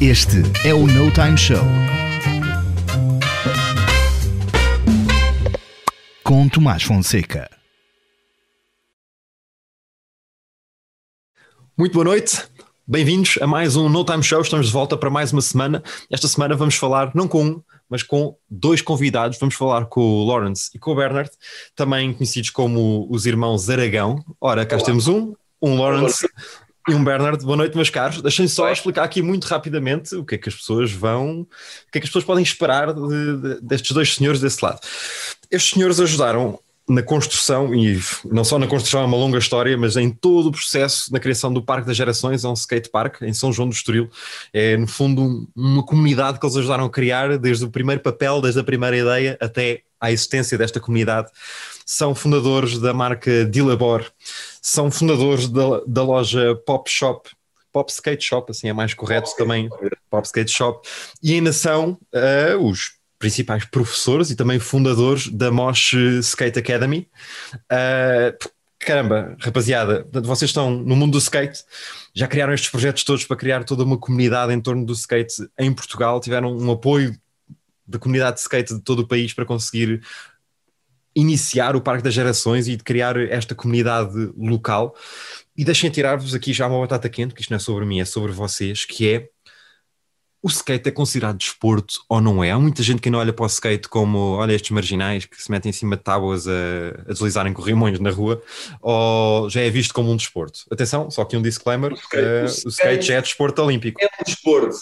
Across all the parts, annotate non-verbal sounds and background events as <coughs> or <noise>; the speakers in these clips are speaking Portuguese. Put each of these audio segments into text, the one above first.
Este é o No Time Show. Com Tomás Fonseca. Muito boa noite. Bem-vindos a mais um No Time Show. Estamos de volta para mais uma semana. Esta semana vamos falar não com um, mas com dois convidados. Vamos falar com o Lawrence e com o Bernard, também conhecidos como os irmãos Aragão. Ora, cá temos um, um Lawrence e um Bernard. Boa noite, meus caros. Deixem só Oi. explicar aqui muito rapidamente o que é que as pessoas vão, o que é que as pessoas podem esperar de, de, destes dois senhores desse lado. Estes senhores ajudaram na construção, e não só na construção, é uma longa história, mas em todo o processo na criação do Parque das Gerações, é um skate park em São João do Estoril. É, no fundo, uma comunidade que eles ajudaram a criar, desde o primeiro papel, desde a primeira ideia até à existência desta comunidade. São fundadores da marca Dilabor, são fundadores da, da loja Pop Shop, Pop Skate Shop, assim é mais correto também, Pop Skate Shop, e ainda são uh, os principais professores e também fundadores da Mosh Skate Academy. Uh, caramba, rapaziada, vocês estão no mundo do skate, já criaram estes projetos todos para criar toda uma comunidade em torno do skate em Portugal, tiveram um apoio da comunidade de skate de todo o país para conseguir iniciar o Parque das Gerações e de criar esta comunidade local. E deixem tirar-vos aqui já uma batata quente, que isto não é sobre mim, é sobre vocês, que é o skate é considerado desporto ou não é? Há muita gente que não olha para o skate como, olha estes marginais que se metem em cima de tábuas a, a deslizarem corrimões na rua, ou já é visto como um desporto? Atenção, só que um disclaimer, o skate, uh, o skate, o skate já é desporto olímpico. É um desporto,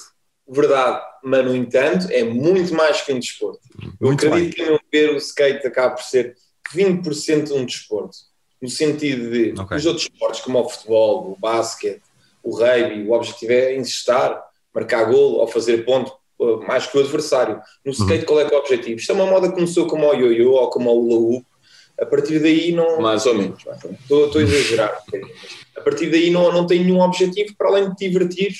verdade, mas no entanto é muito mais que um desporto. Muito Eu acredito bem. que, a meu ver, o skate acaba por ser 20% um desporto, no sentido de okay. os outros esportes como o futebol, o basquete, o rugby, o objetivo é insistar marcar gol ou fazer ponto uh, mais que o adversário. No uhum. skate, uhum. qual é que é o objetivo? Isto é uma moda que começou como o yo-yo ou como o hula hoop. A partir daí não. Mais ou menos. Estou, estou a exagerar. a partir daí não, não tem nenhum objetivo para além de te divertir,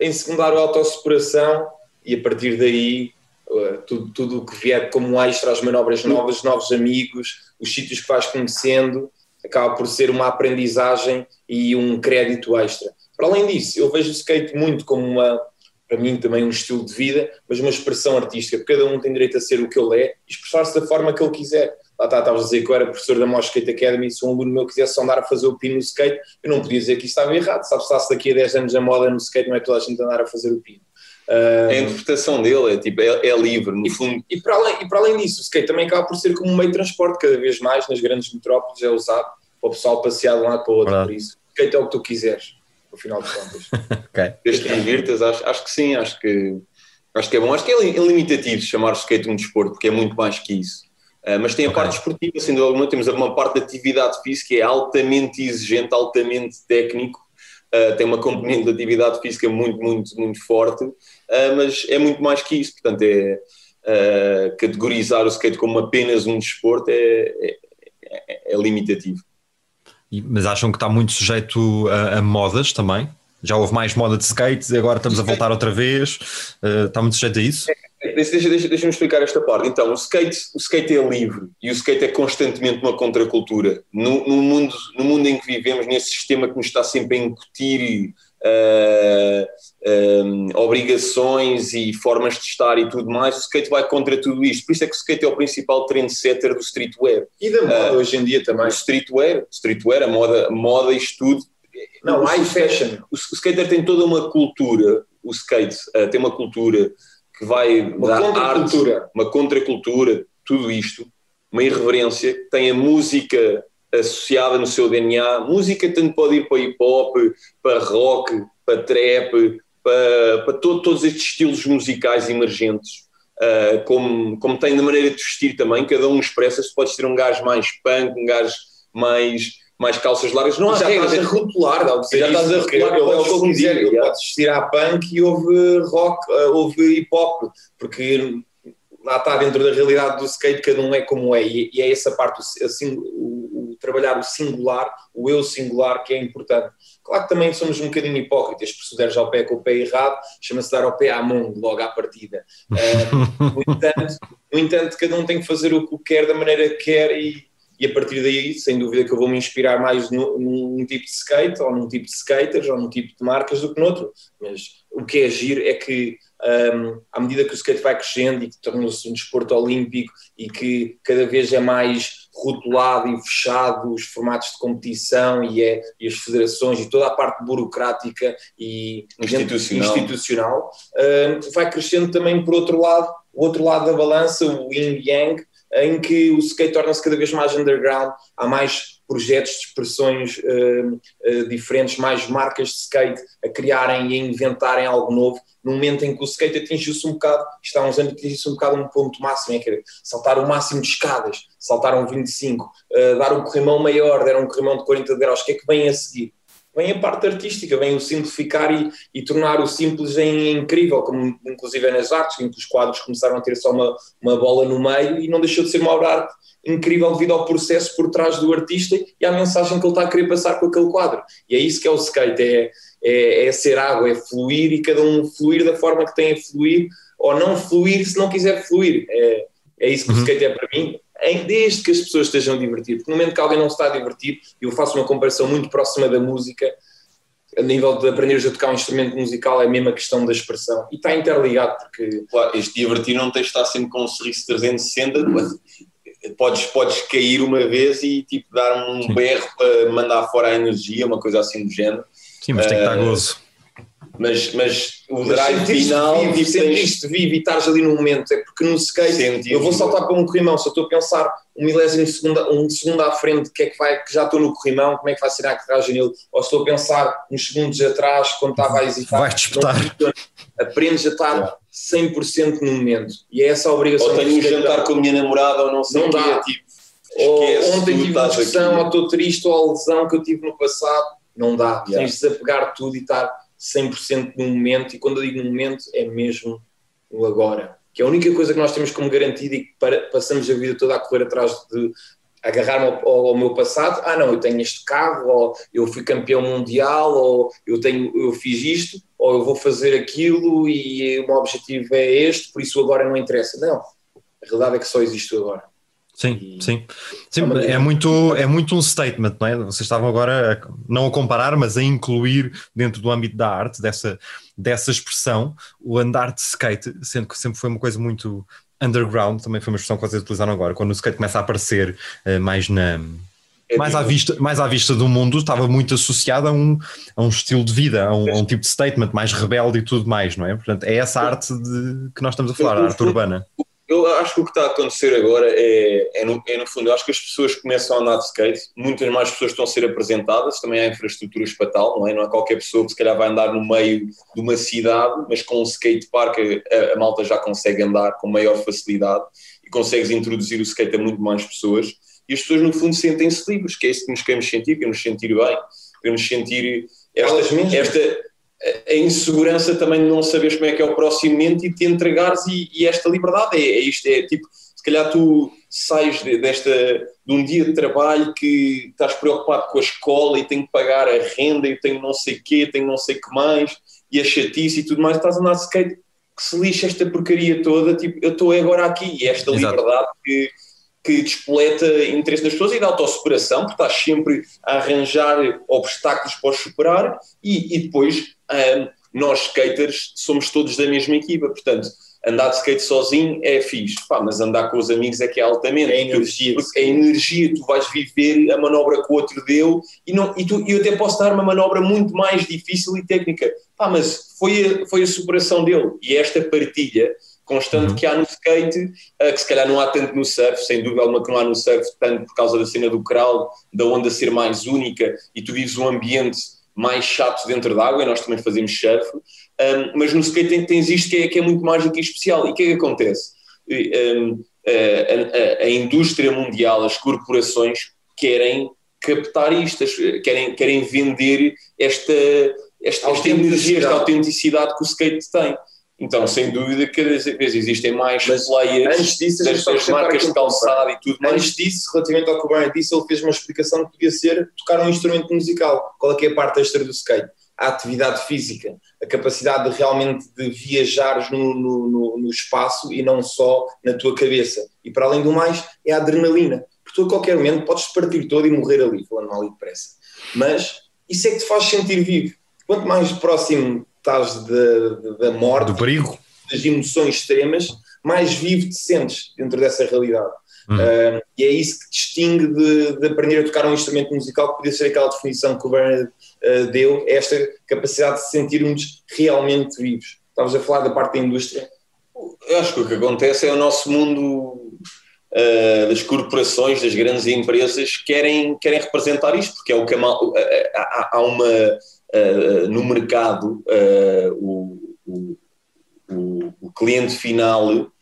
em secundário a autossuperação e a partir daí uh, tudo o que vier como extra, as manobras novas, novos amigos, os sítios que vais conhecendo, acaba por ser uma aprendizagem e um crédito extra. Para além disso, eu vejo o skate muito como uma, para mim também um estilo de vida, mas uma expressão artística, cada um tem direito a ser o que ele é e expressar-se da forma que ele quiser. Lá está, estavas a dizer que eu era professor da Mosh Skate Academy, se um aluno meu quisesse andar a fazer o pino no skate, eu não podia dizer que isso estava errado. Sabe, se daqui a 10 anos a moda no skate, não é toda a gente andar a fazer o pino. Uh, a interpretação dele é, tipo, é, é livre, no e, fundo. E para, além, e para além disso, o skate também acaba por ser como um meio de transporte, cada vez mais nas grandes metrópoles é usado para o pessoal passear de um lado para o outro. Por isso, o skate é o que tu quiseres no final de contas. <laughs> ok. Desde que divirtas, acho, acho que sim, acho que, acho que é bom. Acho que é limitativo chamar o skate um desporto, porque é muito mais que isso. Uh, mas tem a okay. parte esportiva, sem dúvida alguma, temos uma parte de atividade física que é altamente exigente, altamente técnico, uh, tem uma componente de atividade física muito, muito, muito forte, uh, mas é muito mais que isso, portanto é categorizar o skate como apenas um desporto é, é, é, é limitativo. Mas acham que está muito sujeito a, a, modas também? Já houve mais moda de skate, agora estamos a voltar outra vez. Uh, está muito sujeito a isso? Deixa, deixa, deixa-me explicar esta parte. Então, o skate, o skate é livre e o skate é constantemente uma contracultura. No, no, mundo, no mundo em que vivemos, nesse sistema que nos está sempre a incutir uh, uh, obrigações e formas de estar e tudo mais, o skate vai contra tudo isto. Por isso é que o skate é o principal trendsetter do streetwear. E da moda uh, hoje em dia também. O streetwear, streetwear, a moda, moda isto tudo. Não, high fashion. O, o skater tem toda uma cultura, o skate uh, tem uma cultura que vai uma dar contracultura. arte, uma contracultura, tudo isto, uma irreverência, tem a música associada no seu DNA. Música tanto pode ir para hip hop, para rock, para trap, para, para todo, todos estes estilos musicais emergentes. Uh, como, como tem na maneira de vestir também, cada um expressa-se. Podes ter um gajo mais punk, um gajo mais, mais calças largas. Não há já regras. estás a rotular, já estás a rotular. Ele é o que eu quiser. Podes vestir a punk e houve rock, uh, houve hip hop, porque lá está dentro da realidade do skate, cada um é como é, e, e é essa parte, assim, o, o, trabalhar o singular, o eu singular, que é importante. Claro que também somos um bocadinho hipócritas, porque se deres ao pé com o pé errado, chama-se dar ao pé à mão, logo à partida. Uh, no, entanto, no entanto, cada um tem que fazer o que quer, da maneira que quer, e, e a partir daí, sem dúvida que eu vou me inspirar mais no, num tipo de skate, ou num tipo de skaters, ou num tipo de marcas do que noutro, mas o que é agir é que um, à medida que o skate vai crescendo e que torna-se um desporto olímpico e que cada vez é mais rotulado e fechado os formatos de competição e, é, e as federações e toda a parte burocrática e institucional, institucional um, vai crescendo também por outro lado, o outro lado da balança, o yin yang, em que o skate torna-se cada vez mais underground, há mais projetos de expressões uh, uh, diferentes, mais marcas de skate a criarem e a inventarem algo novo, no momento em que o skate atingiu-se um bocado, está há uns anos atingiu-se um bocado um ponto máximo, é que saltar o máximo de escadas, saltaram 25, uh, dar um corrimão maior, deram um corrimão de 40 graus, o que é que vem a seguir? Vem a parte artística, vem o simplificar e, e tornar o simples em incrível, como inclusive é nas artes, em que os quadros começaram a ter só uma, uma bola no meio e não deixou de ser uma obra arte incrível devido ao processo por trás do artista e à mensagem que ele está a querer passar com aquele quadro. E é isso que é o skate, é, é, é ser água, é fluir e cada um fluir da forma que tem a fluir ou não fluir se não quiser fluir. É, é isso que uhum. o skate é para mim desde que as pessoas estejam a divertir, porque no momento que alguém não se está a divertir, eu faço uma comparação muito próxima da música, a nível de aprenderes a tocar um instrumento musical é a mesma questão da expressão. E está interligado porque claro, este divertir não tens de estar sempre com um sorriso 360 podes, podes cair uma vez e tipo dar um Sim. berro para mandar fora a energia, uma coisa assim do género. Sim, mas tem que estar uh, gozo mas, mas o drive final vivo, sentiste vivo e estares ali no momento, é porque no skate eu vou saltar para um corrimão, se eu estou a pensar um milésimo de segundo, um segundo à frente, que é que vai, que já estou no corrimão, como é que vai ser a aterragem nele, ou estou a pensar uns segundos atrás, quando estava a hesitar, vai disputar. aprendes a estar 100% no momento, e é essa a obrigação. Ou tenho um jantar com a minha namorada, ou não sei não dá. tipo, ou ontem tive uma discussão, ou estou triste, ou a lesão que eu tive no passado, não dá, yeah. tens de desapegar tudo e estar 100% no momento, e quando eu digo no momento, é mesmo o agora. Que é a única coisa que nós temos como garantida e que para, passamos a vida toda a correr atrás de agarrar-me ao, ao, meu passado. Ah, não, eu tenho este carro, ou eu fui campeão mundial, ou eu, tenho, eu fiz isto, ou eu vou fazer aquilo e o meu objetivo é este, por isso agora não interessa. Não, a realidade é que só existe agora. Sim, e... sim. sim é, é, muito, é muito um statement, não é? Vocês estavam agora a, não a comparar, mas a incluir dentro do âmbito da arte, dessa, dessa expressão, o andar de skate, sendo que sempre foi uma coisa muito underground, também foi uma expressão que vocês utilizaram agora, quando o skate começa a aparecer uh, mais na. É mais, à vista, mais à vista do mundo, estava muito associado a um, a um estilo de vida, a um, a um tipo de statement mais rebelde e tudo mais, não é? Portanto, é essa arte de, que nós estamos a falar, a arte urbana eu acho que o que está a acontecer agora é, é, no, é, no, fundo, eu acho que as pessoas começam a andar de skate, muitas mais pessoas estão a ser apresentadas, também há infraestruturas para tal, não é? Não é qualquer pessoa que se calhar vai andar no meio de uma cidade, mas com um skate park a, a malta já consegue andar com maior facilidade e consegues introduzir o skate a muito mais pessoas e as pessoas no fundo sentem-se livres, que é isso que nos queremos sentir, queremos sentir bem, queremos sentir esta, esta a insegurança também de não saberes como é que é o próximo momento e te entregares e, e esta liberdade é, é, isto, é tipo, se calhar tu sais de, desta, de um dia de trabalho que estás preocupado com a escola e tenho que pagar a renda e tenho não sei quê, tenho não sei que mais e a chatice e tudo mais, estás a andar de skate que se lixa esta porcaria toda, tipo, eu estou agora aqui e esta Exato. liberdade que que despoleta interesse nas pessoas e da autossuperação, porque estás sempre a arranjar obstáculos para os superar e, e depois um, nós skaters somos todos da mesma equipa, portanto andar de skate sozinho é fixe, Pá, mas andar com os amigos é que é altamente. É energia. Porque, é energia, tu vais viver a manobra que o outro deu e, não, e tu, eu até posso dar uma manobra muito mais difícil e técnica, Pá, mas foi a, foi a superação dele e esta partilha constante uhum. que há no skate, uh, que se calhar não há tanto no surf, sem dúvida alguma que não há no surf, tanto por causa da cena do crowd, da onda ser mais única e tu vives um ambiente mais chato dentro d'água, e nós também fazemos surf, um, mas no skate tens isto que é, que é muito mágico e especial. E o que é que acontece? Um, a, a, a, indústria mundial, as corporações querem captar isto, querem, querem vender esta, esta, esta energia, esta autenticidade que o skate tem. Então, sem dúvida, cada vez existem mais Mas players antes disso, das, das marcas de calçado e tudo mais. Antes disso, relativamente ao que o Brian disse, ele fez uma explicação que podia ser tocar um instrumento musical. Qual é que é a parte extra do skate? A atividade física, a capacidade de realmente de viajares no, no, no, no espaço e não só na tua cabeça. E para além do mais, é a adrenalina. Porque tu a qualquer momento podes partir todo e morrer ali, falando mal e depressa. Mas isso é que te faz sentir vivo. Quanto mais próximo estás da morte, do perigo, das emoções extremas, mais vivo te sentes dentro dessa realidade. Uhum. Uh, e é isso que distingue de, de, aprender a tocar um instrumento musical, que podia ser aquela definição que o Bernard uh, deu, esta capacidade de sentirmos realmente vivos. Estavas a falar da parte da indústria. Eu acho que o que acontece é o nosso mundo uh, das corporações, das grandes empresas, querem, querem representar isto, porque é o que há, há uma no mercado o, o, o, o, cliente final,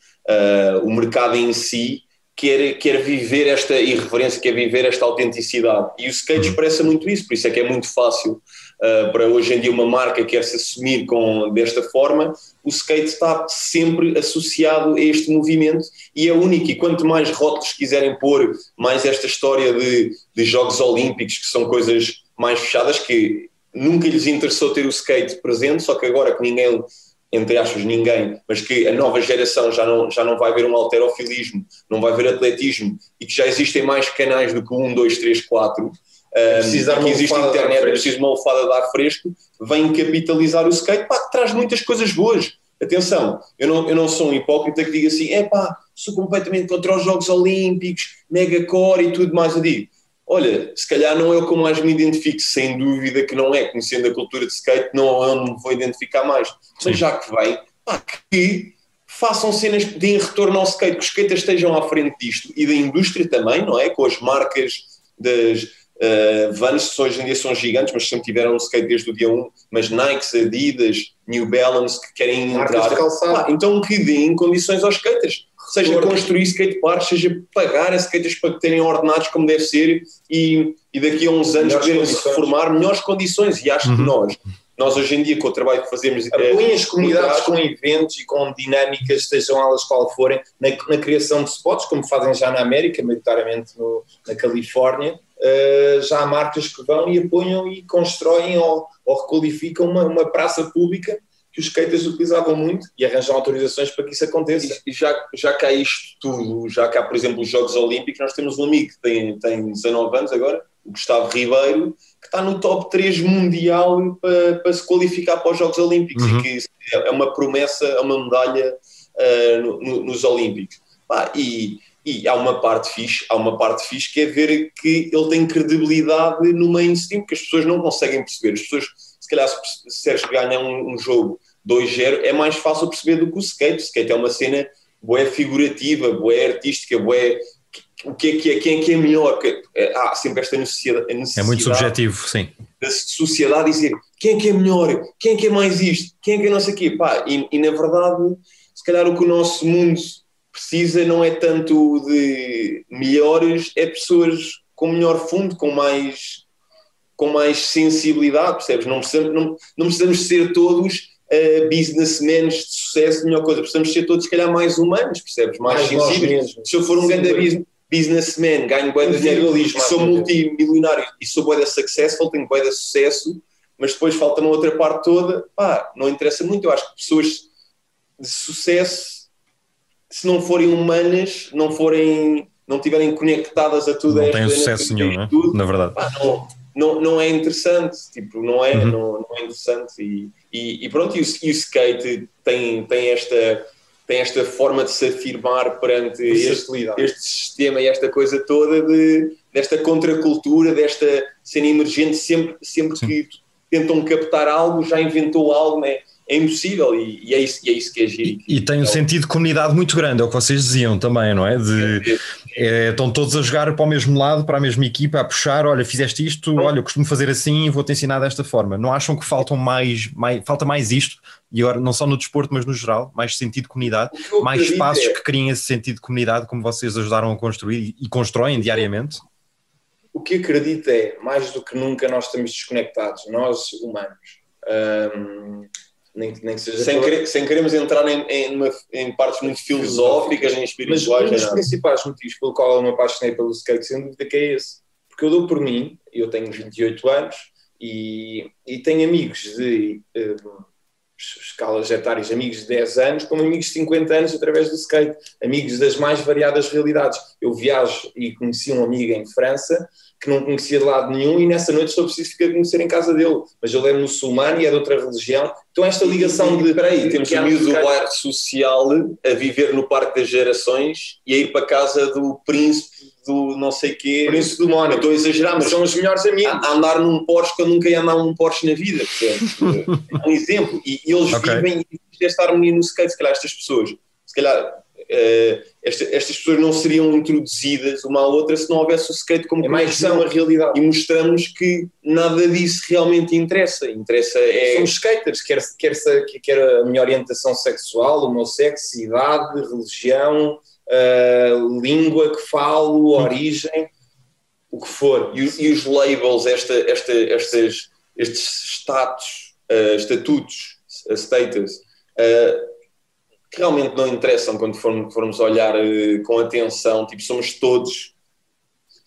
o mercado em si quer, quer viver esta irreverência, quer viver esta autenticidade. E o skate uhum. expressa muito isso, por isso é que é muito fácil uh, para hoje em dia uma marca quer se assumir com, desta forma. O skate está sempre associado a este movimento e é único. E quanto mais rótulos quiserem pôr, mais esta história de, de Jogos Olímpicos, que são coisas mais fechadas, que nunca lhes interessou ter o skate presente, só que agora que ninguém entre aspas, ninguém, mas que a nova geração já não, já não vai ver um alterofilismo, não vai ver atletismo e que já existem mais canais do que um, dois, três, quatro. É um, que existe internet, é preciso uma alfada de ar fresco, vem capitalizar o skate, pá, que traz muitas coisas boas. Atenção, eu não, eu não sou um hipócrita que diga assim, é pá, sou completamente contra os Jogos Olímpicos, mega core e tudo mais. Eu digo, olha, se calhar não é o que eu mais me identifico, sem dúvida que não é, conhecendo a cultura de skate, não é onde me vou identificar mais. Sim. Mas já que vem, pá, que façam cenas que deem retorno ao skate, que os skaters estejam à frente disto e da indústria também, não é? Com as marcas das uh, Vans, que hoje em dia são gigantes, mas sempre tiveram skate desde o dia 1, mas Nikes, Adidas, New Balance, que querem entrar. Pá, então que deem condições aos skaters seja construir skateparks, seja pagar a skaters para terem ordenados como deve ser e, e daqui a uns anos poderem se reformar melhores condições. E acho uhum. que nós, nós hoje em dia, com o trabalho que fazemos. Apoiem é, as comunidades com eventos e com dinâmicas, sejam elas qual forem, na, na, criação de spots, como fazem já na América, maioritariamente no, na Califórnia. Uh, já há marcas que vão e apoiam e constroem ou, ou requalificam uma, uma praça pública que os skaters utilizavam muito e arranjam autorizações para que isso aconteça. E, já, já cá isto tudo, já cá, por exemplo, os Jogos Olímpicos, nós temos um amigo que tem, tem 19 anos agora, o Gustavo Ribeiro, que está no top 3 mundial para, para se qualificar para os Jogos Olímpicos uhum. e que é uma promessa, é uma medalha uh, no, no, nos Olímpicos. Pá, e, e há uma parte fixe, há uma parte fixe que é ver que ele tem credibilidade no mainstream, que as pessoas não conseguem perceber. As pessoas, se calhar, se Sérgio ganha um, um jogo 2-0, é mais fácil perceber do que o skate. O skate é uma cena boé figurativa, boé artística, boé o que é que é, quem é que é melhor, é, há sempre esta necessidade, necessidade, É muito subjetivo, sim. Da sociedade dizer quem é que é melhor, quem é que é mais isto, quem é que é não sei o quê, pá, e, e, na verdade, se calhar o que o nosso mundo precisa não é tanto de melhores, é pessoas com melhor fundo, com mais, com mais sensibilidade, percebes? Não precisamos, não, não precisamos ser todos uh, businessmen de sucesso, melhor coisa. Precisamos ser todos, se calhar, mais humanos, percebes? Mais, mais sensíveis. Se eu for um grande businessman, ganho bué de dinheiro, sou multimilionário e sou bué de successful, tenho bué de sucesso, mas depois falta-me outra parte toda, pá, não interessa muito. Eu acho que pessoas de sucesso, se não forem humanas, não forem, não estiverem conectadas a tudo, não têm sucesso nenhum, né? na verdade. Pá, não, não, não é interessante, tipo, não é, uhum. não, não é interessante e e, e pronto, e o, e o, skate tem, tem, esta, tem esta forma de se afirmar perante este, este, sistema e esta coisa toda de, desta contracultura, desta cena emergente, sempre, sempre que tentam captar algo, já inventou algo, né? é impossível e, e, é isso, e é isso que é giro. E, e tem um sentido de comunidade muito grande, é o que vocês diziam também, não é? De, é, estão todos a jogar para o mesmo lado, para a mesma equipa, a puxar, olha, fizeste isto, olha, eu costumo fazer assim e vou-te ensinar desta forma. Não acham que faltam mais, mais, falta mais isto, e agora não só no desporto, mas no geral, mais sentido de comunidade, mais espaços é... que criem esse sentido de comunidade, como vocês ajudaram a construir e, e constroem diariamente? O que acredito é, mais do que nunca, nós estamos desconectados, nós humanos. Um, nem, nem sem, querer, sem queremos entrar em, em, uma, em partes muito filosóficas, em espirituais. Mas um dos principais motivos pelo qual eu me apaixonei pelo skate, sem dúvida que é esse. Porque eu dou por mim, eu tenho 28 anos e, e tenho amigos de uh, escalas etárias, amigos de 10 anos, como amigos de 50 anos através do skate, amigos das mais variadas realidades. Eu viajo e conheci um amigo em França que não conhecia de lado nenhum e nessa noite só preciso ficar a conhecer em casa dele. Mas ele é muçulmano e é de outra religião. Então esta ligação de... Espera aí, temos amigos do bairro social a viver no Parque das Gerações e a ir para a casa do príncipe do não sei quê. Príncipe do Mónaco. Estou a exagerar, mas são os melhores amigos. A, andar num Porsche que eu nunca ia andar num Porsche na vida. é um <laughs> exemplo. E, e eles okay. vivem esta harmonia no skate, se calhar estas pessoas. Se calhar esta, estas pessoas não seriam introduzidas uma à outra se não houvesse o skate como é são a realidade. E mostramos que nada disso realmente interessa. Interessa é. São skaters, quer, quer, quer a minha orientação sexual, o meu sexo, idade, religião, uh, língua que falo, origem, o que for. E, e os labels, esta, esta, estas, estes status, uh, estatutos, status. Uh, que realmente não interessam quando formos, formos olhar uh, com atenção, tipo, somos todos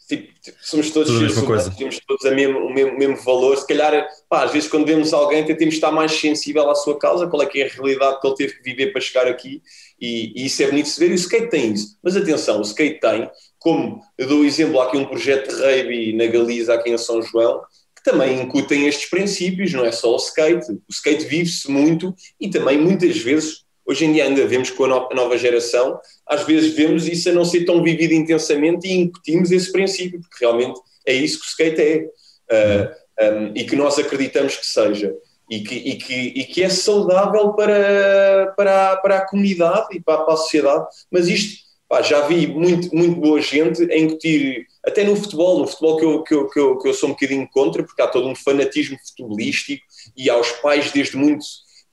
tipo, somos todos Tudo temos todos a mesmo, o mesmo, mesmo valor, se calhar pá, às vezes quando vemos alguém tentamos estar mais sensível à sua causa, qual é que é a realidade que ele teve que viver para chegar aqui e, e isso é bonito de se ver e o skate tem isso, mas atenção, o skate tem, como eu dou exemplo, há aqui um projeto de rugby na Galiza aqui em São João, que também incutem estes princípios, não é só o skate, o skate vive-se muito e também muitas vezes Hoje em dia ainda vemos com a nova geração, às vezes vemos isso a não ser tão vivido intensamente e incutimos esse princípio, porque realmente é isso que o skate é. Uh, ah, um, e que nós acreditamos que seja. E que, e que, e que é saudável para, para, para a comunidade e para, para a sociedade. Mas isto, pá, já vi muito, muito boa gente a incutir, até no futebol, no futebol que eu, que, eu, que, eu, que eu sou um bocadinho contra, porque há todo um fanatismo futebolístico e aos pais desde muito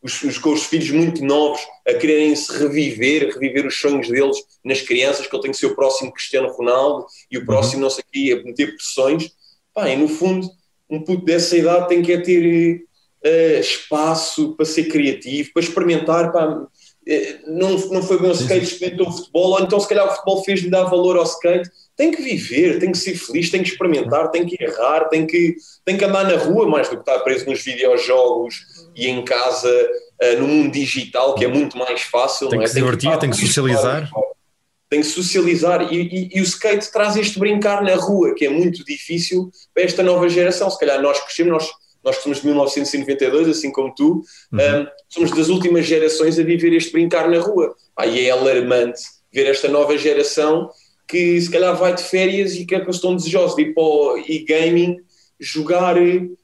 os, os, com os filhos muito novos a quererem se reviver, reviver os sonhos deles nas crianças, que ele tem que ser o próximo Cristiano Ronaldo e o uhum. próximo não sei o quê, a meter pressões. Pá, e no fundo, um puto dessa idade tem que é ter uh, espaço para ser criativo, para experimentar. Pá, uh, não, não foi bem o skate, experimentou o futebol, ou então se calhar o futebol fez-lhe dar valor ao skate tem que viver, tem que ser feliz, tem que experimentar, tem que errar, tem que, tem que andar na rua mais do que estar preso nos videojogos e em casa uh, no mundo digital, que é muito mais fácil. Tem que é? se divertir, tem, tem que socializar. Tem que socializar e, e, e, o skate traz este brincar na rua, que é muito difícil para esta nova geração. Se calhar nós crescemos, nós, nós somos de 1992, assim como tu, uhum. um, somos das últimas gerações a viver este brincar na rua. Ah, e é alarmante ver esta nova geração que se calhar vai de férias e que, é que estão desejosos de ir para o e-gaming, jogar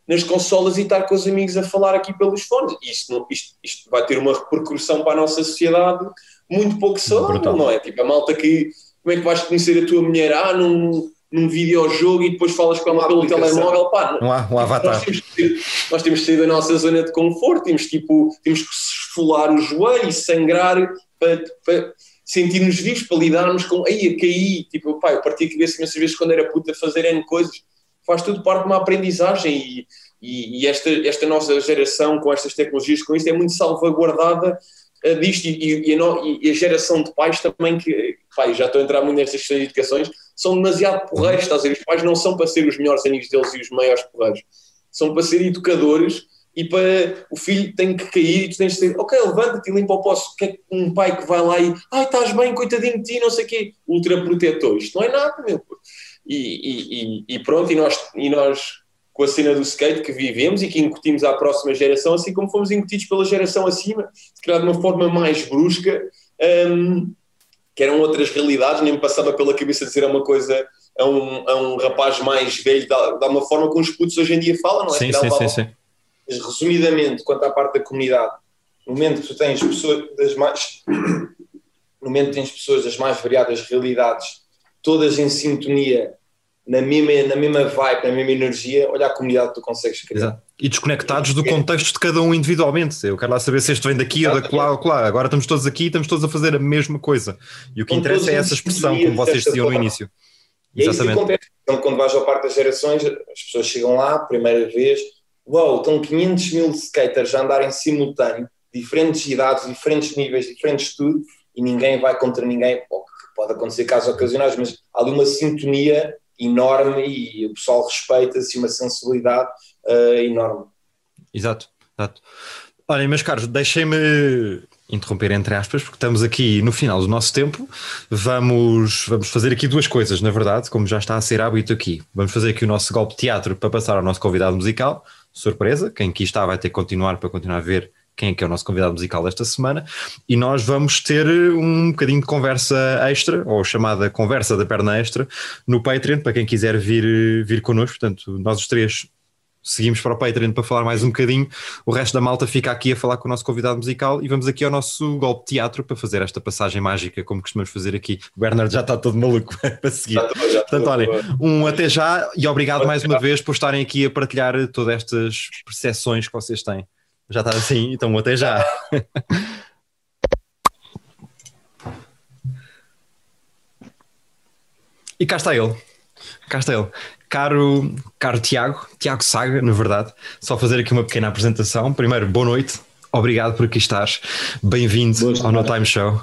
nas consolas e estar com os amigos a falar aqui pelos fones. Isto, isto, isto vai ter uma repercussão para a nossa sociedade muito pouco saudável, não é? Tipo, a malta que. Como é que vais conhecer a tua mulher? Ah, num, num videojogo e depois falas com ela pelo telemóvel, pá. Não há um avatar. Nós temos, ter, nós temos que sair da nossa zona de conforto, temos, tipo, temos que esfolar o joelho e sangrar para, para sentir-nos vivos para lidarmos com, aí a cair, tipo, pá, eu parti a cabeça imensas vezes quando era puta a fazer N coisas, faz tudo parte de uma aprendizagem e, e, e, esta, esta nossa geração com estas tecnologias, com isto, é muito salvaguardada uh, disto e, e, a, e, a, geração de pais também que, pá, já estou a entrar muito nestas questões de educações, são demasiado porreiros, estás a ver? Os pais não são para ser os melhores amigos deles e os maiores porreiros, são para ser educadores e para o filho tem que cair e tu tens de dizer, ok, levanta-te e limpa o poço. Que é um pai que vai lá e, ai, estás bem, coitadinho de ti, não sei o quê, ultra protetor. Isto não é nada, meu. E, e, e, pronto, e nós, e nós com a cena do skate que vivemos e que incutimos à próxima geração, assim como fomos incutidos pela geração acima, se calhar de uma forma mais brusca, um, que eram outras realidades, nem me passava pela cabeça dizer uma coisa a um, a um rapaz mais velho, da, da uma forma como os putos hoje em dia falam, não é? Sim, sim, sim, sim mas resumidamente, quanto à parte da comunidade, no momento que tu tens pessoas das mais. <coughs> No momento que tens pessoas das mais variadas realidades, todas em sintonia, na mesma, na mesma vibe, na mesma energia, olha a comunidade que tu consegues criar. Exato. E desconectados do contexto de cada um individualmente. Eu quero lá saber se este vem daqui ou da lá ou lá. Agora estamos todos aqui e estamos todos a fazer a mesma coisa. E o que interessa é essa expressão, como vocês diziam no início. E Exatamente. É isso que acontece. Então, quando vais ao Parque das Gerações, as pessoas chegam lá, primeira vez, uau, estão 500 mil skaters a andar em simultâneo, diferentes idades, diferentes níveis, diferentes tudo, e ninguém vai contra ninguém, pode acontecer casos ocasionais, mas há ali uma sintonia enorme e o pessoal respeita-se, uma sensibilidade uh, enorme. Exato, exato. Olhem, meus caros, deixem-me interromper entre aspas, porque estamos aqui no final do nosso tempo. Vamos, vamos fazer aqui duas coisas, na verdade, como já está a ser hábito aqui. Vamos fazer aqui o nosso golpe de teatro para passar ao nosso convidado musical. Surpresa, quem aqui está vai ter que continuar para continuar a ver quem é que é o nosso convidado musical desta semana. E nós vamos ter um bocadinho de conversa extra, ou chamada conversa da perna extra, no Patreon, para quem quiser vir, vir connosco. Portanto, nós os três seguimos para o Patreon para falar mais um bocadinho. O resto da malta fica aqui a falar com o nosso convidado musical e vamos aqui ao nosso golpe de teatro para fazer esta passagem mágica, como costumamos fazer aqui. O Bernard já está todo maluco <laughs> para seguir. Já estou, já Portanto, olhem, um até já e obrigado mais uma vez por estarem aqui a partilhar todas estas percepções que vocês têm. Já está assim, então até já. <laughs> e cá está ele. Cá está ele. Caro, caro Tiago, Tiago Saga, na verdade, só fazer aqui uma pequena apresentação. Primeiro, boa noite. Obrigado por aqui estares. Bem-vindo ao No Time Show.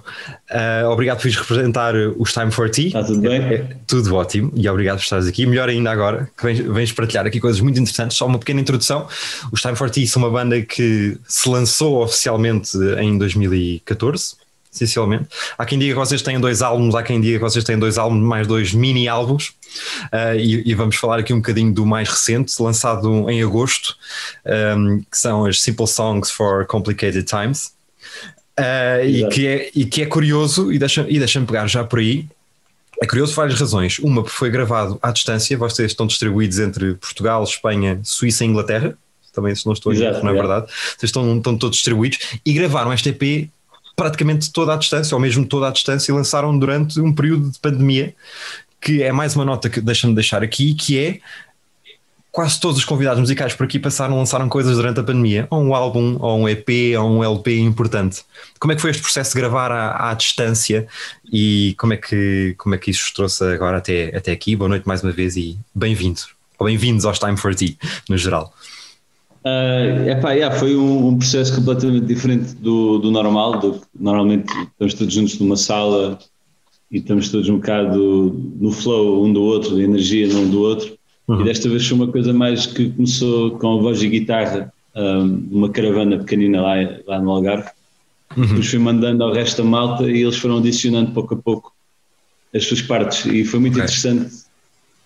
Uh, obrigado por representar os Time for Tea. Está tudo bem? É, tudo ótimo e obrigado por estares aqui. Melhor ainda agora, que vens, vens partilhar aqui coisas muito interessantes. Só uma pequena introdução. Os Time for Tea são uma banda que se lançou oficialmente em 2014 essencialmente. Há quem diga que vocês têm dois álbuns, há quem diga que vocês têm dois álbuns, mais dois mini álbuns, uh, e, e, vamos falar aqui um bocadinho do mais recente, lançado em agosto, um, que são as Simple Songs for Complicated Times. Uh, e, que é, e que é curioso, e deixa-me e deixa pegar já por aí, é curioso por várias razões. Uma, porque foi gravado à distância, vocês estão distribuídos entre Portugal, Espanha, Suíça e Inglaterra, também se não estou a erro, não é verdade? Vocês estão, estão todos distribuídos e gravaram este EP praticamente toda a distância, ou mesmo toda a distância, e lançaram durante um período de pandemia, que é mais uma nota que deixa-me deixar aqui, que é quase todos os convidados musicais por aqui passaram, lançaram coisas durante a pandemia, ou um álbum, ou um EP, ou um LP importante. Como é que foi este processo de gravar à, à distância e como é, que, como é que isso trouxe agora até, até aqui? Boa noite mais uma vez e bem-vindo, ou bem-vindos aos Time for Tea, no geral. Uh, epá, yeah, foi um, um, processo completamente diferente do, do normal. Do, normalmente estamos todos juntos numa sala e estamos todos um bocado no flow um do outro, energia um do outro. Uhum. E desta vez foi uma coisa mais que começou com a voz e guitarra, um, uma caravana pequenina lá, lá no Algarve. Uhum. Depois fui mandando ao resto da malta e eles foram adicionando pouco a pouco as suas partes. E foi muito okay. interessante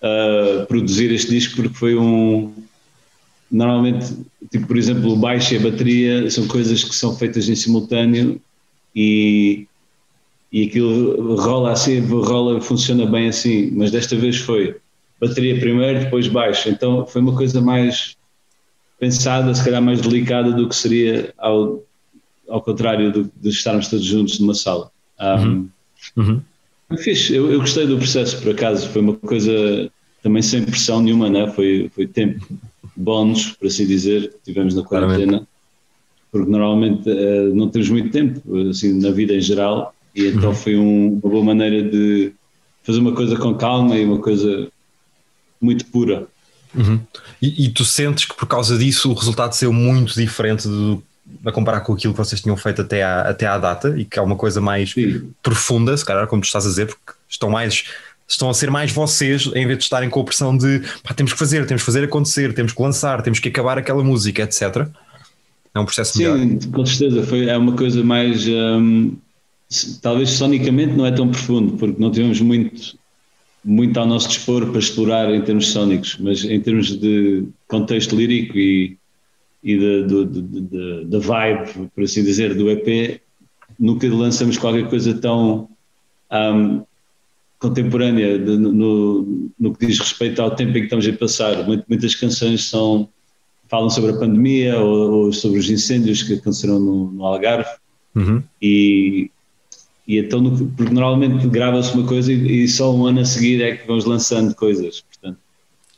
uh, produzir este disco porque foi um normalmente, tipo, por exemplo, o baixo e a bateria são coisas que são feitas em simultâneo e, e aquilo rola assim, rola, funciona bem assim, mas desta vez foi bateria primeiro, depois baixo, então foi uma coisa mais pensada, se calhar mais delicada do que seria ao, ao contrário do, de estarmos todos juntos numa sala. Um, uhum. Uhum. Eu, eu gostei do processo, por acaso, foi uma coisa também sem pressão nenhuma, né? foi, foi tempo bónus, por assim dizer, tivemos na quarentena, porque normalmente uh, não temos muito tempo, assim, na vida em geral, e então uhum. foi um, uma boa maneira de fazer uma coisa com calma e uma coisa muito pura. Uhum. E, e, tu sentes que por causa disso o resultado saiu muito diferente do, a comparar com aquilo que vocês tinham feito até à, até à data e que é uma coisa mais Sim. profunda, se calhar, como tu estás a dizer, porque estão mais estão a ser mais vocês em vez de estarem com a pressão de pá, temos que fazer, temos que fazer acontecer, temos que lançar, temos que acabar aquela música, etc. É um processo Sim, melhor. com certeza, foi, é uma coisa mais. Um, talvez sonicamente não é tão profundo, porque não tivemos muito, muito ao nosso dispor para explorar em termos sónicos, mas em termos de contexto lírico e, e da vibe, por assim dizer, do EP, nunca lançamos qualquer coisa tão. Um, contemporânea de, no, no que diz respeito ao tempo em que estamos a passar. Muitas canções são, falam sobre a pandemia ou, ou sobre os incêndios que aconteceram no, no Algarve. Uhum. E, e então, no, porque normalmente grava-se uma coisa e, e, só um ano a seguir é que vamos lançando coisas. Portanto,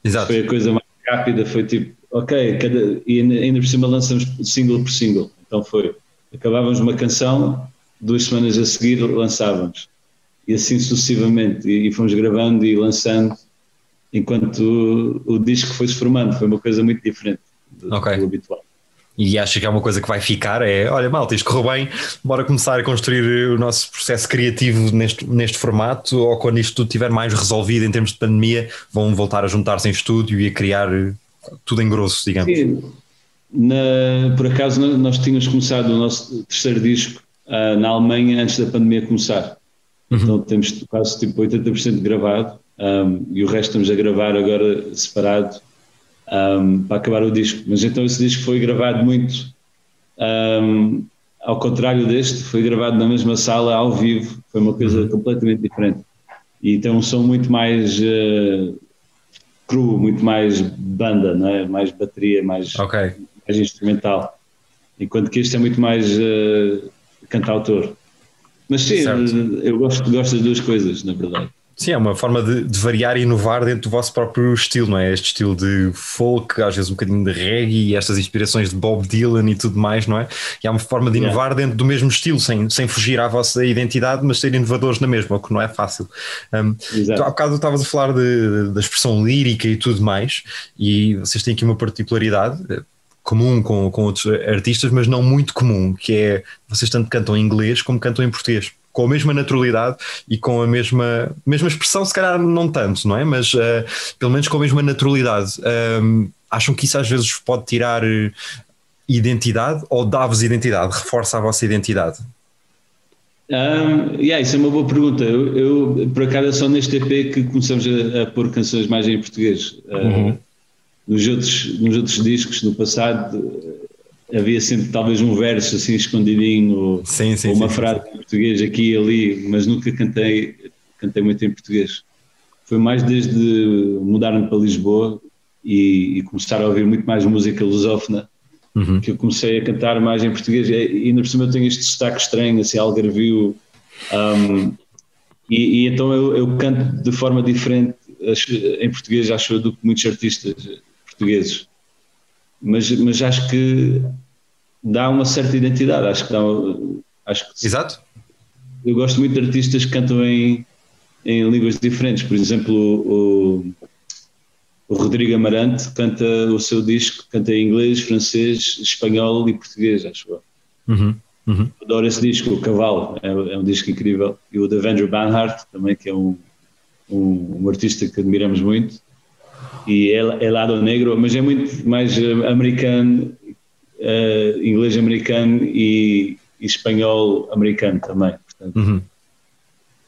Exato. foi a coisa mais rápida. Foi tipo, ok, cada, e ainda por cima lançamos single por single. Então foi, acabávamos uma canção, duas semanas a seguir lançávamos e assim sucessivamente. E, e fomos gravando e lançando enquanto o, o disco foi se formando. Foi uma coisa muito diferente do, okay. do habitual. E acho que é uma coisa que vai ficar, é, olha malta, isto correu bem, bora começar a construir o nosso processo criativo neste, neste formato, ou quando isto tudo estiver mais resolvido em termos de pandemia, vão voltar a juntar-se em estúdio e a criar tudo em grosso, digamos. Sim. na, por acaso nós tínhamos começado o nosso terceiro disco uh, na Alemanha antes da pandemia começar. Uhum. Então temos quase tipo 80% gravado um, e o resto estamos a gravar agora separado um, para acabar o disco. Mas então esse disco foi gravado muito um, ao contrário deste, foi gravado na mesma sala ao vivo, foi uma coisa uhum. completamente diferente. E tem um som muito mais uh, cru, muito mais banda, não é? mais bateria, mais, okay. mais instrumental. Enquanto que este é muito mais uh, cantautor. Mas sim, certo. eu gosto, gosto das duas coisas, na verdade. Sim, é uma forma de, de, variar e inovar dentro do vosso próprio estilo, não é? Este estilo de folk, às vezes um bocadinho de reggae estas inspirações de Bob Dylan e tudo mais, não é? E há uma forma de inovar yeah. dentro do mesmo estilo, sem, sem fugir à vossa identidade, mas ser inovadores na mesma, o que não é fácil. Um, então, há bocado estavas a falar de, da expressão lírica e tudo mais, e vocês têm aqui uma particularidade comum com, com outros artistas, mas não muito comum, que é vocês tanto cantam em inglês como cantam em português com a mesma naturalidade e com a mesma, mesma expressão, se calhar não tanto, não é? Mas uh, pelo menos com a mesma naturalidade. Um, acham que isso às vezes pode tirar eh, identidade ou dá-vos identidade, reforça a vossa identidade? Um, yeah, isso é uma boa pergunta. Eu, eu por acaso, é só neste EP que começamos a, a pôr canções mais em português. Uhum. Uh, nos, outros, nos outros discos, no passado, havia sempre talvez um verso assim escondidinho ou, sim, sim, ou uma sim, frase em português aqui e ali, mas nunca cantei, cantei muito em português. Foi mais desde mudar-me para Lisboa e, e, começar a ouvir muito mais música lusófona uhum. que eu comecei a cantar mais em português e ainda por cima eu tenho este destaque estranho, assim, algarvio um, e, e, então eu, eu, canto de forma diferente em português acho eu do que muitos artistas portugueses mas, mas acho que dá uma certa identidade. Acho que dá. Acho que Exato. Eu gosto muito de artistas que cantam em, em línguas diferentes. Por exemplo, o, o Rodrigo Amarante canta o seu disco, canta em inglês, francês, espanhol e português, acho eu. Uhum, uhum. Adoro esse disco, o Cavalo, é, é, um disco incrível. E o da Andrew Banhart, também, que é um, um, um artista que admiramos muito. E é, é lado negro, mas é muito mais eh, americano uh, inglês americano e, e, espanhol americano também. Portanto, uhum.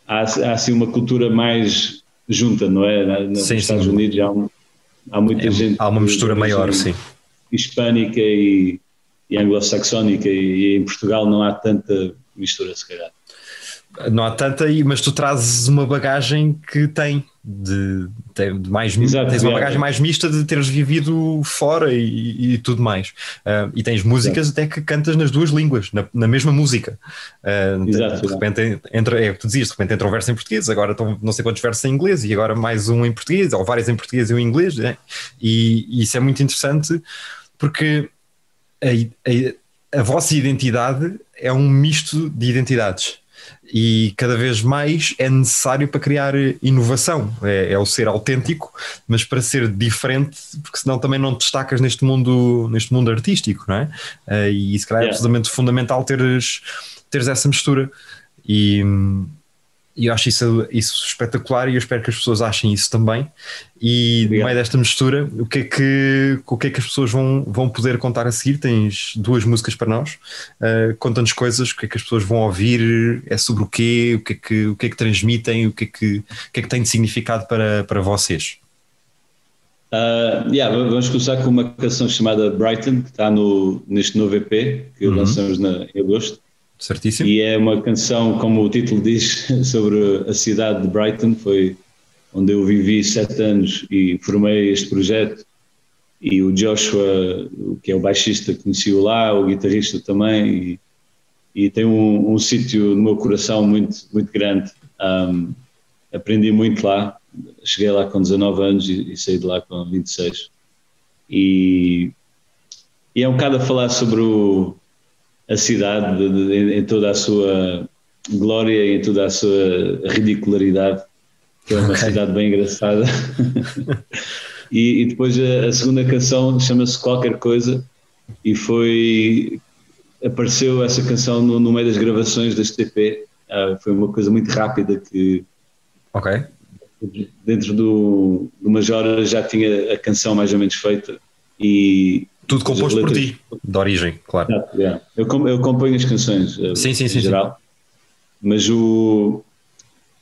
há, há assim uma cultura mais junta, não é? nos sim, Estados sim. Unidos há, um, há muita é, gente. Há uma mistura maior, sim. Hispânica e, e anglo-saxónica, e, e em Portugal não há tanta mistura, se calhar não há tanta, mas tu trazes uma bagagem que tem de, de mais Exato, tens uma bagagem mais mista de teres vivido fora e, e tudo mais. Uh, e tens músicas Exato. até que cantas nas duas línguas, na, na mesma música. Uh, Exato, de repente entra, é o que tu dizias, de repente entra um verso em português, agora estão não sei quantos versos em inglês, e agora mais um em português, ou vários em português e um em inglês, né? e, e, isso é muito interessante porque a, a, a vossa identidade é um misto de identidades e cada vez mais é necessário para criar inovação, é, é, o ser autêntico, mas para ser diferente, porque senão também não destacas neste mundo, neste mundo artístico, não é? Uh, e se calhar é yeah. é absolutamente fundamental teres, teres essa mistura. E, e eu acho isso, isso espetacular e eu espero que as pessoas achem isso também. E Obrigado. no meio desta mistura, o que é que, o que, é que as pessoas vão, vão poder contar a seguir? Tens duas músicas para nós. Uh, Conta-nos coisas, o que é que as pessoas vão ouvir, é sobre o quê, o que é que, o que, é que transmitem, o que é que, o que é que tem de significado para, para vocês. Uh, yeah, vamos começar com uma canção chamada Brighton, que está no, neste novo EP que uhum. lançamos na, em agosto. Certíssimo. E é uma canção, como o título diz, <laughs> sobre a cidade de Brighton, foi onde eu vivi sete anos e formei este projeto. E o Joshua, que é o baixista, conheci-o lá, o guitarrista também, e, e tem um, um sítio no meu coração muito, muito grande. Um, aprendi muito lá, cheguei lá com 19 anos e, e saí de lá com 26. E, e é um bocado a falar sobre o, a cidade de, de, em toda a sua glória e em toda a sua ridicularidade, que é uma okay. cidade bem engraçada. <laughs> e, e, depois a, a segunda canção chama-se Qualquer Coisa e foi apareceu essa canção no, no meio das gravações deste EP. Uh, foi uma coisa muito rápida que ok dentro do, de umas horas já tinha a canção mais ou menos feita e, Tudo composto por ti, de origem, claro. Exato, yeah. eu, eu componho as canções eh, Sim, sim, em sim, sim. geral, mas o,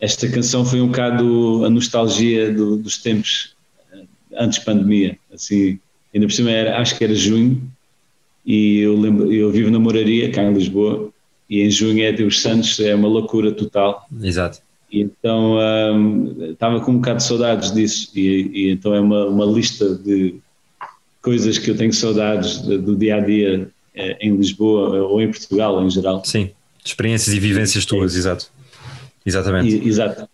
esta canção foi um bocado a nostalgia do- dos tempos eh, antes pandemia. Assim, ainda por cima era, acho que era junho e eu, lembro, eu vivo na Moraria, cá em Lisboa, e em junho é Deus Santos, é uma loucura total. Exato. E então hum, estava com um bocado de saudades disso, e, e então é uma, uma lista de coisas que eu tenho saudades de- do dia a dia eh, em Lisboa ou em Portugal em geral. Sim. Experiências e vivências tuas, exato. Exatamente. E- exato.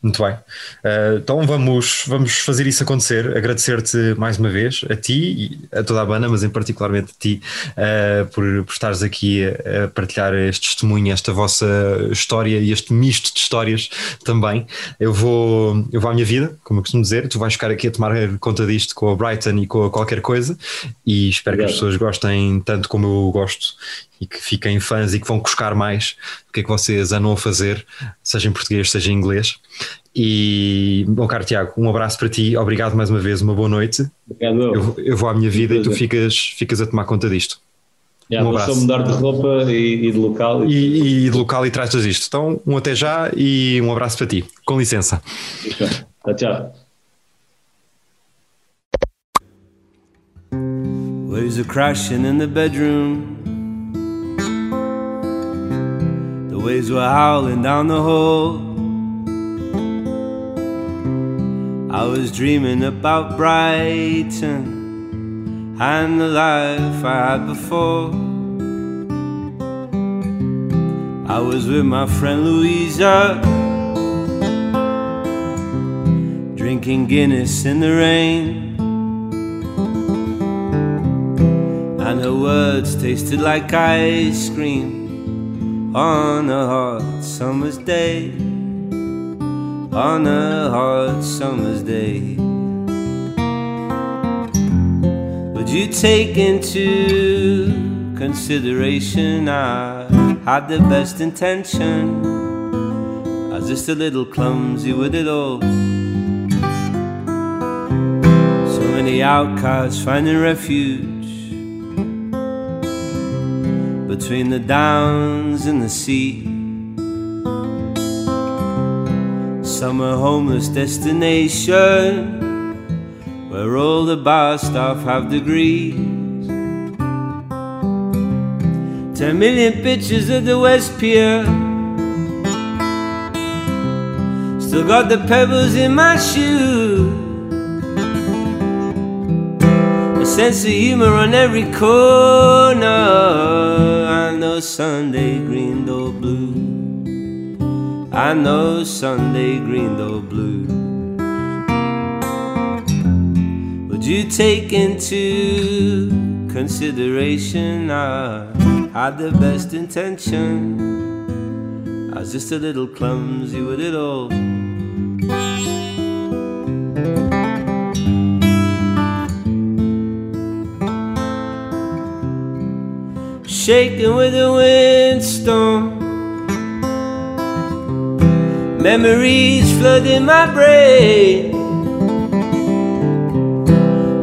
Muito bem. Uh, então vamos, vamos fazer isso acontecer. Agradecer-te mais uma vez, a ti e a toda a banda, mas em particularmente a ti, uh, por, por estares aqui a, a partilhar este testemunho, esta vossa história e este misto de histórias também. Eu vou, eu vou à minha vida, como eu costumo dizer, tu vais ficar aqui a tomar conta disto com a Brighton e com a qualquer coisa e espero que as Obrigado. pessoas gostem tanto como eu gosto e que fiquem fãs e que vão buscar mais do que é que vocês andam a fazer, seja em português, seja em inglês. E, bom, caro Tiago, um abraço para ti, obrigado mais uma vez, uma boa noite. Obrigado. Eu. Eu, vou- à minha vida e tu ficas, ficas a tomar conta disto. Já, um vou só abraço. mudar de roupa e, e de local. E, e de local e tratas isto. Então, um até já e um abraço para ti. Com licença. Tchau, tchau. Waves are crashing in the bedroom. Waves were howling down the hall. I was dreaming about Brighton and the life I had before. I was with my friend Louisa, drinking Guinness in the rain. And her words tasted like ice cream on a hot summer's day. On a hot summer's day. Would you take into consideration I had the best intention? I was just a little clumsy with it all. So many outcasts finding refuge between the downs and the sea. Summer homeless destination where all the bar staff have degrees. Ten million pictures of the West Pier. Still got the pebbles in my shoe. Sense of humor on every corner. I know Sunday green though blue. I know Sunday green though blue. Would you take into consideration I had the best intention? I was just a little clumsy with it all. Shaken with a windstorm. Memories flooding my brain.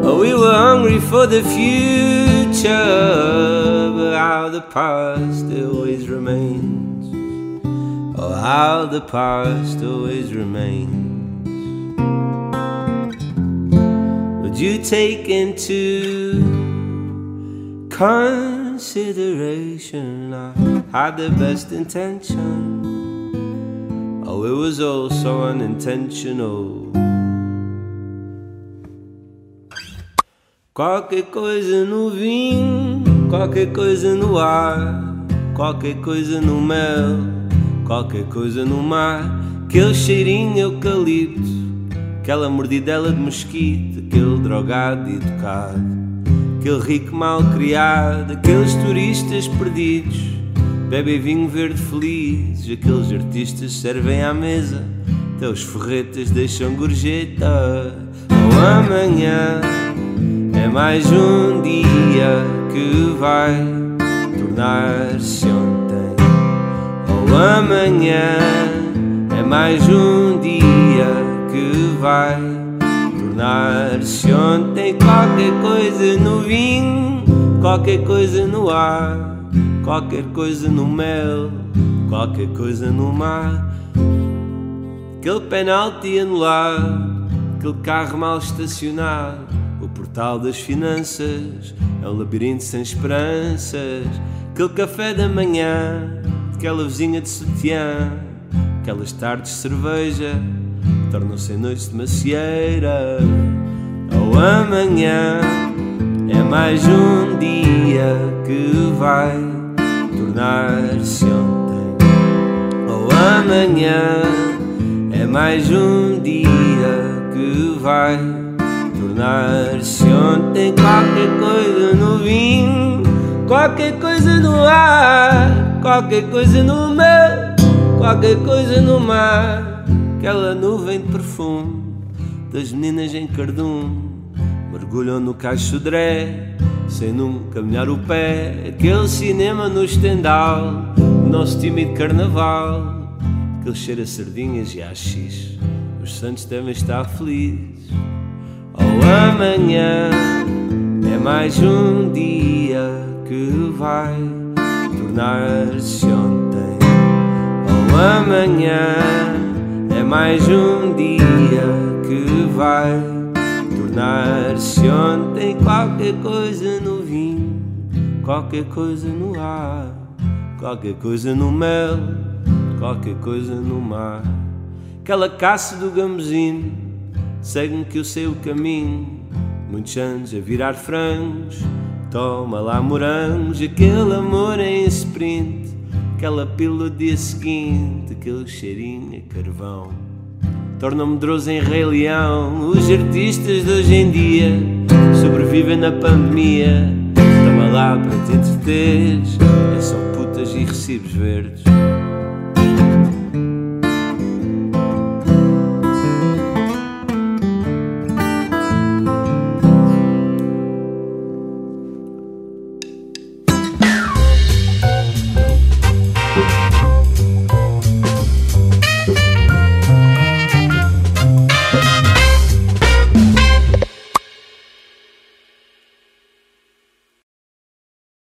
Oh, we were hungry for the future, but how the past always remains. Oh, how the past always remains. Would you take into consideration. I had the best intention. Oh, it was all so unintentional. Qualquer coisa no vinho, qualquer coisa no ar, qualquer coisa no mel, qualquer coisa no mar. Aquele cheirinho eucalipto, aquela mordidela de mosquito, aquele drogado educado aquele rico mal criado, aqueles turistas perdidos, bebem vinho verde felizes, aqueles artistas servem à mesa, até os ferretas deixam gorjeta. Oh, amanhã é mais um dia que vai tornar-se ontem. Oh, amanhã é mais um dia que vai tornar-se ontem qualquer coisa no vinho, qualquer coisa no ar, qualquer coisa no mel, qualquer coisa no mar. Aquele penalti anulado, aquele carro mal estacionado, o portal das finanças é um labirinto sem esperanças. Aquele café da manhã, aquela vizinha de sutiã, aquelas tardes de cerveja tornam-se noites de macieira. Ao amanhã é mais um dia que vai tornar-se ontem. Ao amanhã é mais um dia que vai tornar-se ontem. Qualquer coisa no vinho, qualquer coisa no ar, qualquer coisa no mel, qualquer coisa no mar aquela nuvem de perfume das meninas em cardume. Mergulham no caixodré sem nunca molhar o pé. Aquele cinema no estendal o nosso tímido carnaval. Aquele cheiro a sardinhas e a os santos devem estar felizes. Ao amanhã é mais um dia que vai tornar-se ontem. Ao amanhã mais um dia que vai tornar-se ontem qualquer coisa no vinho, qualquer coisa no ar, qualquer coisa no mel, qualquer coisa no mar. Aquela caça do gamuzino, segue-me que eu sei o caminho. Muitos anos a virar frangos, toma lá morangos, aquele amor em sprint Aquela pílula do dia seguinte, aquele cheirinho a carvão Torna medroso em Rei Leão. Os artistas de hoje em dia Sobrevivem na pandemia. Toma lá para te entreteres. É só putas e recibos verdes